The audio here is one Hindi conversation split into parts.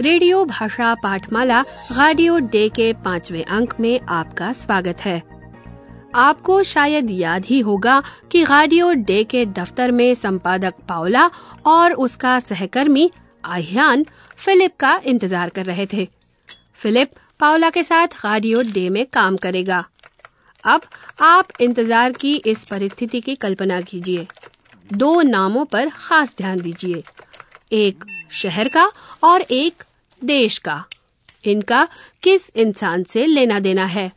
रेडियो भाषा पाठमाला रेडियो डे के पांचवे अंक में आपका स्वागत है। आपको शायद याद ही होगा कि रेडियो डे के दफ्तर में संपादक पाओला और उसका सहकर्मी आह्यान फिलिप का इंतज़ार कर रहे थे। फिलिप पाओला के साथ रेडियो डे में काम करेगा। अब आप इंतज़ार की इस परिस्थिति की कल्पना कीजिए। दो नामों पर खास ध्यान दीजिए। एक शहर का और एक देश का इनका किस इंसान से लेना देना है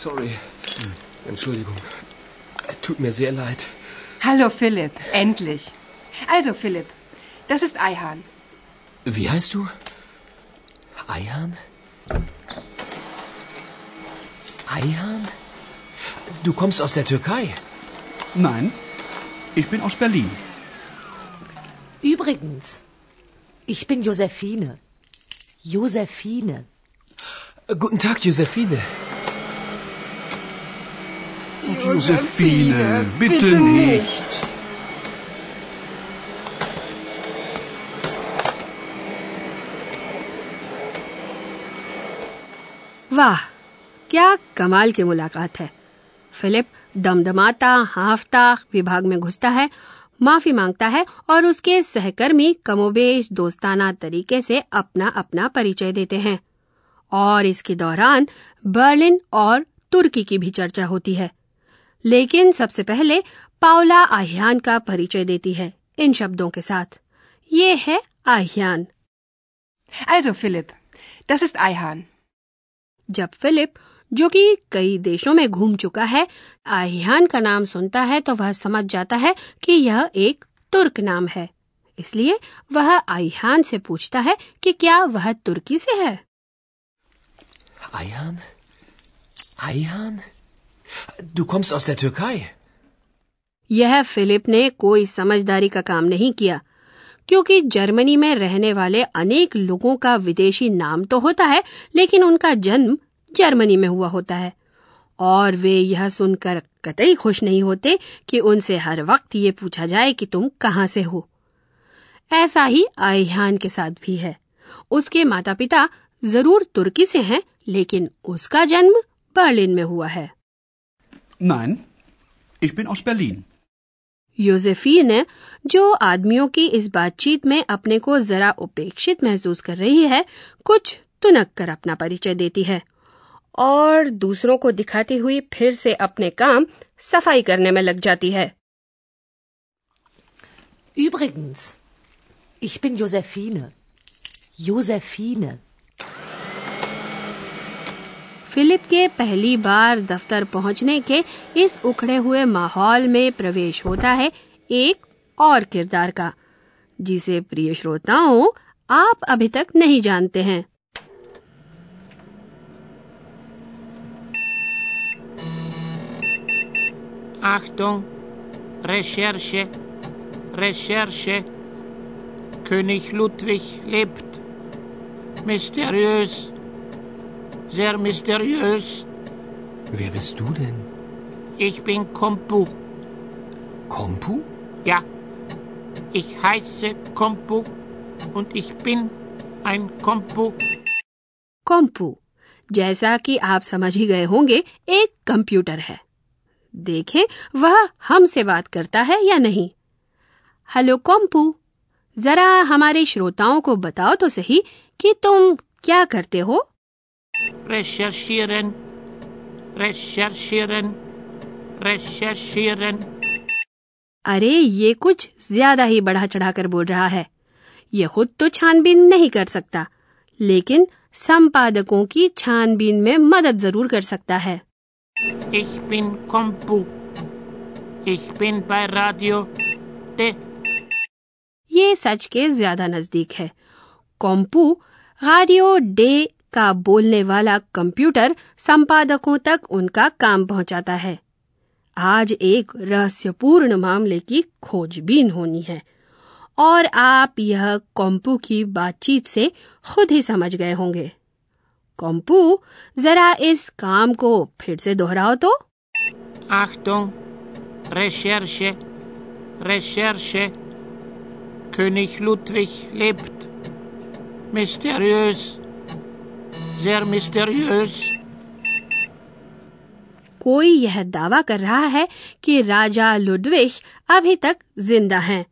Sorry. Entschuldigung. Tut mir sehr leid. Hallo Philipp, endlich. Also Philipp, das ist Eihan. Wie heißt du? Eihan? Eihan? Du kommst aus der Türkei. Nein, ich bin aus Berlin. Übrigens, ich bin Josephine. Josephine. Guten Tag, Josephine. Josephine, bitte, nicht. वाह क्या कमाल की मुलाकात है फिलिप दमदमाता हाफता विभाग में घुसता है माफ़ी माँगता है और उसके सहकर्मी कमोबेश दोस्ताना तरीके से अपना अपना परिचय देते हैं। और इसके दौरान बर्लिन और तुर्की की भी चर्चा होती है। लेकिन सबसे पहले पावला आह्यान का परिचय देती है इन शब्दों के साथ। ये है आह्यान। Also Philipp, das ist Eihan. जब फिलिप जो कि कई देशों में घूम चुका है आह्यान का नाम सुनता है तो वह समझ जाता है कि यह एक तुर्क नाम है इसलिए वह आह्यान से पूछता है कि क्या वह तुर्की से है Eihan? Eihan? Du kommst aus der Türkei. यह फिलिप ने कोई समझदारी का काम नहीं किया क्योंकि जर्मनी में रहने वाले अनेक लोगों का विदेशी नाम तो होता है लेकिन उनका जन्म जर्मनी में हुआ होता है। और वे यह सुनकर कतई खुश नहीं होते कि उनसे हर वक्त ये पूछा जाए कि तुम कहाँ से हो। ऐसा ही आह्यान के साथ भी है। उसके माता पिता ज़रूर तुर्की से हैं लेकिन उसका जन्म बर्लिन में हुआ है। Nein, ich bin aus Berlin. Josephine जो आदमियों की इस बातचीत में अपने को जरा उपेक्षित महसूस कर रही है कुछ तुनक कर अपना परिचय देती है। और दूसरों को दिखाती हुई फिर से अपने काम सफ़ाई करने में लग जाती है Übrigens, ich bin Josephine. Josephine. Philipp के पहली बार दफ्तर पहुँचने के इस उखड़े हुए माहौल में प्रवेश होता है एक और किरदार का जिसे प्रिय श्रोताओं आप अभी तक नहीं जानते हैं Achtung, Recherche, Recherche. König Ludwig lebt. Mysteriös, sehr mysteriös. Wer bist du denn? Ich bin Kompu. Kompu? Ja, ich heiße Kompu und ich bin ein Kompu. कॉम्पू जैसा कि आप समझ ही गए होंगे एक कंप्यूटर है देखें वह हमसे बात करता है या नहीं। हेलो कॉम्पू जरा हमारे श्रोताओं को बताओ तो सही कि तुम क्या करते हो? Recherchieren, recherchieren, recherchieren. अरे ये कुछ ज़्यादा ही बढ़ा चढ़ाकर बोल रहा है। ये खुद तो छानबीन नहीं कर सकता लेकिन संपादकों की छानबीन में मदद ज़रूर कर सकता है। Ich bin Kompu. Ich bin bei Radio D. ये सच के ज़्यादा नज़दीक है कॉम्पू रेडियो डे का बोलने वाला कंप्यूटर संपादकों तक उनका काम पहुंचाता है आज एक रहस्यपूर्ण मामले की खोजबीन होनी है और आप यह कॉम्पू की बातचीत से खुद ही समझ गए होंगे कॉम्पू जरा इस काम को फिर से दोहराओ तो Achtung, Recherche, Recherche. König Ludwig lebt. Mysteriös, sehr mysteriös. कोई यह दावा कर रहा है कि राजा लुडविग अभी तक ज़िंदा हैं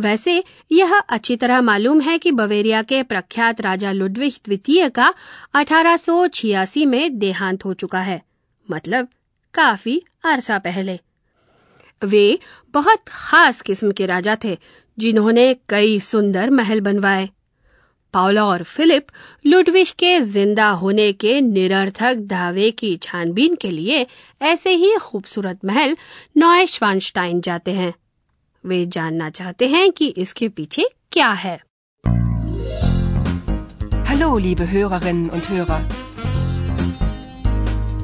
वैसे, यह अच्छी तरह मालूम है कि बवेरिया के प्रख्यात राजा लुडविग द्वितीय का 1886 में देहांत हो चुका है। मतलब काफ़ी अरसा पहले। वे बहुत खास किस्म के राजा थे, जिन्होंने कई सुंदर महल बनवाए। पाउला और फिलिप लुडविश के ज़िंदा होने के निरर्थक दावे की छानबीन के लिए ऐसे ही खूबसूरत महल नॉय श्वानस्टाइन जाते हैं। वे जानना चाहते हैं कि इसके पीछे क्या है Hallo, liebe Hörerinnen und Hörer,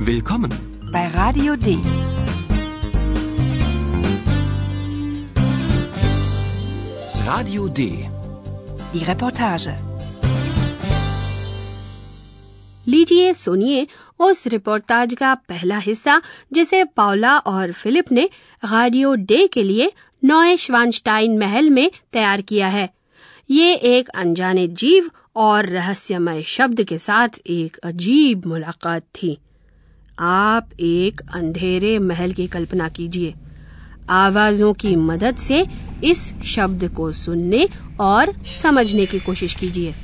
Willkommen. bei Radio D. Radio D. Die Reportage. लीजिए सुनिए उस रिपोर्टाज का पहला हिस्सा जिसे पाउला और फिलिप ने रेडियो डे के लिए नॉय श्वानस्टाइन महल में तैयार किया है। ये एक अनजाने जीव और रहस्यमय शब्द के साथ एक अजीब मुलाकात थी। आप एक अंधेरे महल की कल्पना कीजिए। आवाजों की मदद से इस शब्द को सुनने और समझने की कोशिश कीजिए।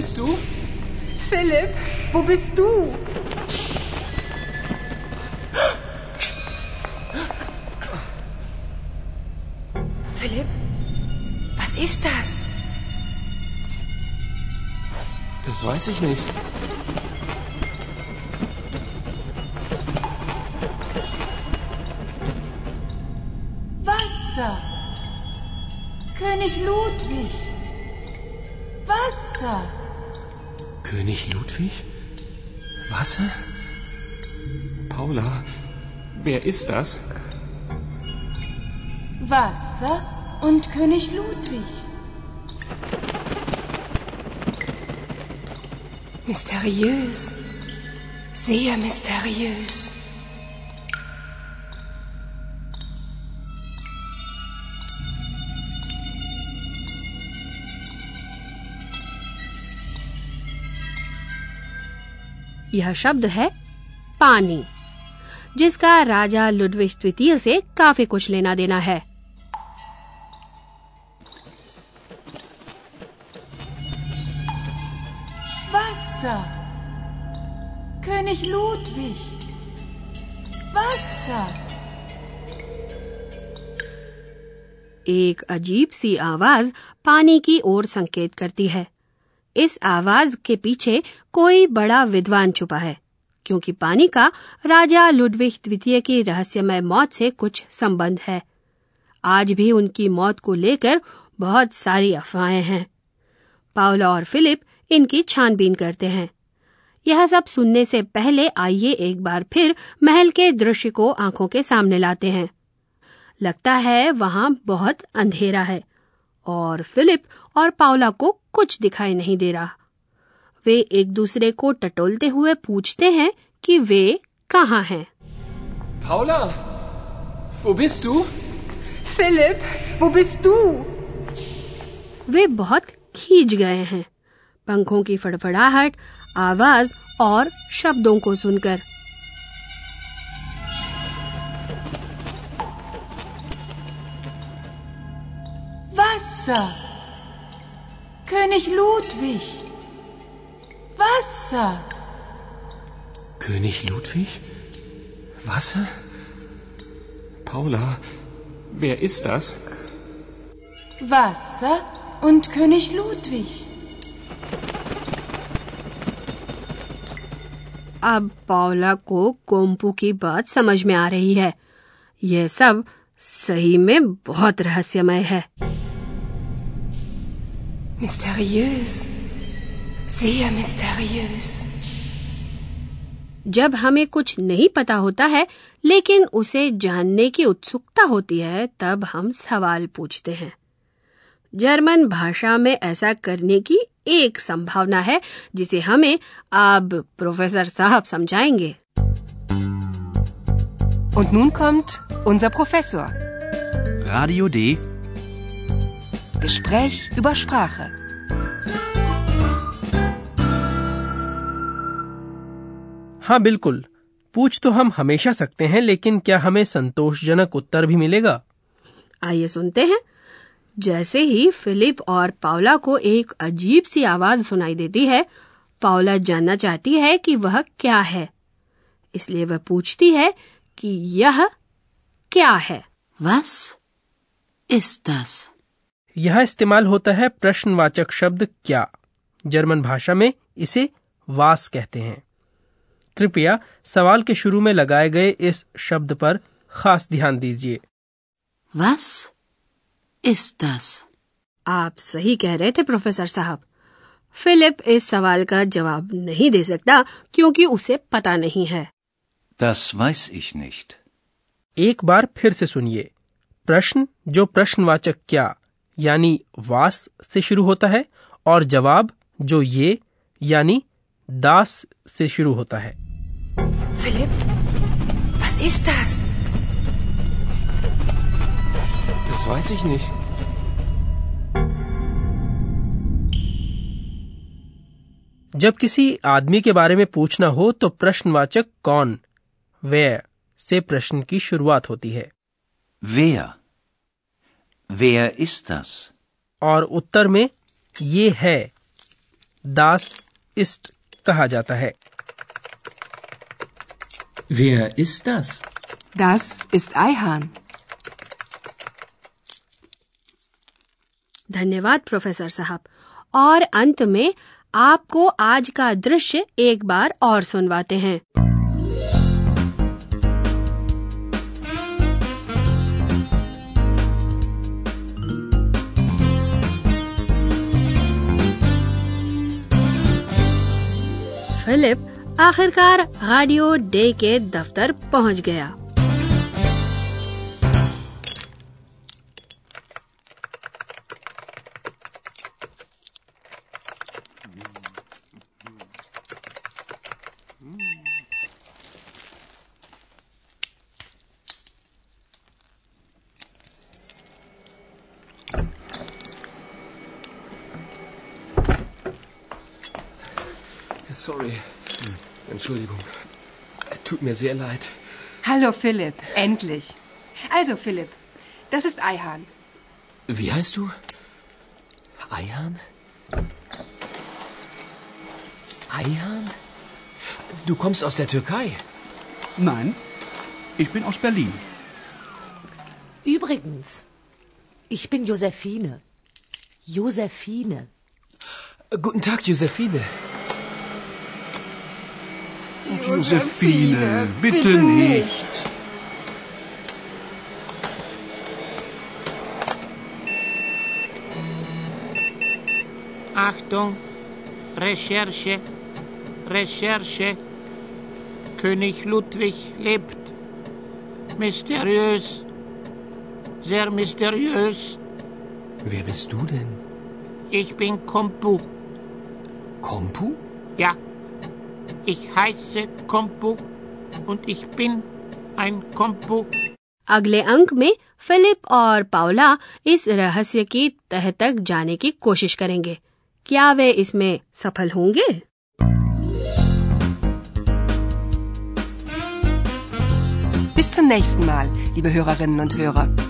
Bist du? Philipp, wo bist du? Philipp, was ist das? Das weiß ich nicht. Wasser. König Ludwig. Wasser. König Ludwig? Wasser? Paula, wer ist das? Wasser und König Ludwig. Mysteriös. Sehr mysteriös. यह शब्द है पानी जिसका राजा लुडविश द्वितीय से काफ़ी कुछ लेना देना है Wasser. König Ludwig. Wasser. एक अजीब सी आवाज़ पानी की ओर संकेत करती है इस आवाज़ के पीछे कोई बड़ा विद्वान छुपा है, क्योंकि पानी का राजा लुडविग द्वितीय की रहस्यमय मौत से कुछ संबंध है। आज भी उनकी मौत को लेकर बहुत सारी अफवाहें हैं। पाउला और फिलिप इनकी छानबीन करते हैं। यह सब सुनने से पहले आइए एक बार फिर महल के दृश्य को आँखों के सामने लाते हैं। लगता है वहाँ बहुत अंधेरा है। और फिलिप और पावला को कुछ दिखाई नहीं दे रहा वे एक दूसरे को टटोलते हुए पूछते हैं कि वे कहाँ हैं Paula, wo bist du? Philipp, wo bist du? वे बहुत खींच गए हैं पंखों की फड़फड़ाहट आवाज़ और शब्दों को सुनकर Wasser. König Ludwig. Wasser. König Ludwig? Wasser? Paula, wer ist das? Wasser und König Ludwig. अब पावला को कोम्पू की बात समझ में आ रही है यह सब सही में बहुत रहस्यमय है Mysteriös. Sehr mysteriös. जब हमें कुछ नहीं पता होता है लेकिन उसे जानने की उत्सुकता होती है तब हम सवाल पूछते हैं जर्मन भाषा में ऐसा करने की एक संभावना है जिसे हमें अब प्रोफेसर साहब समझाएँगे Und nun kommt unser Professor. Radio D. Gespräch über Sprache. हाँ बिल्कुल। पूछ तो हम हमेशा सकते हैं लेकिन क्या हमें संतोषजनक उत्तर भी मिलेगा? आइए सुनते हैं। जैसे ही फिलिप और पावला को एक अजीब सी आवाज़ सुनाई देती है पावला जानना चाहती है कि वह क्या है। इसलिए वह पूछती है कि यह क्या है? Was ist das? यह इस्तेमाल होता है प्रश्नवाचक शब्द क्या? जर्मन भाषा में इसे वास कहते हैं। कृपया सवाल के शुरू में लगाए गए इस शब्द पर खास ध्यान दीजिए। Was ist das? आप सही कह रहे थे प्रोफेसर साहब। फिलिप इस सवाल का जवाब नहीं दे सकता क्योंकि उसे पता नहीं है। Das weiß ich nicht. एक बार फिर से सुनिए। प्रश्न जो प्रश्नवाचक क्या? यानी वास से शुरू होता है और जवाब जो ये यानी दास से शुरू होता है Philipp, was ist das? Das weiß ich nicht. जब किसी आदमी के बारे में पूछना हो तो प्रश्नवाचक कौन वे से प्रश्न की शुरुआत होती है Wer? Wer ist das? और उत्तर में ये है दास इस्ट कहा जाता है Wer ist das? Das ist Eihahn. धन्यवाद प्रोफेसर साहब और अंत में आपको आज का दृश्य एक बार और सुनवाते हैं फिलिप आखिरकार रेडियो डे के दफ्तर पहुँच गया। Sorry. Entschuldigung. Tut mir sehr leid. Hallo Philipp, endlich. Also Philipp, das ist Eihahn. Wie heißt du? Eihan? Eihan? Du kommst aus der Türkei. Nein, ich bin aus Berlin. Übrigens, ich bin Josephine. Josephine. Guten Tag, Josephine. Josephine, bitte nicht. Achtung, Recherche, Recherche. König Ludwig lebt. Mysteriös, sehr mysteriös. Wer bist du denn? Ich bin Kompu. Kompu? Ja, ich heiße Kompu und ich bin ein Kompu. अगले अंक में फिलिप और पाउला इस रहस्य की तह तक जाने की कोशिश करेंगे क्या वे इसमें सफल होंगे Bis zum nächsten Mal, liebe Hörerinnen und Hörer.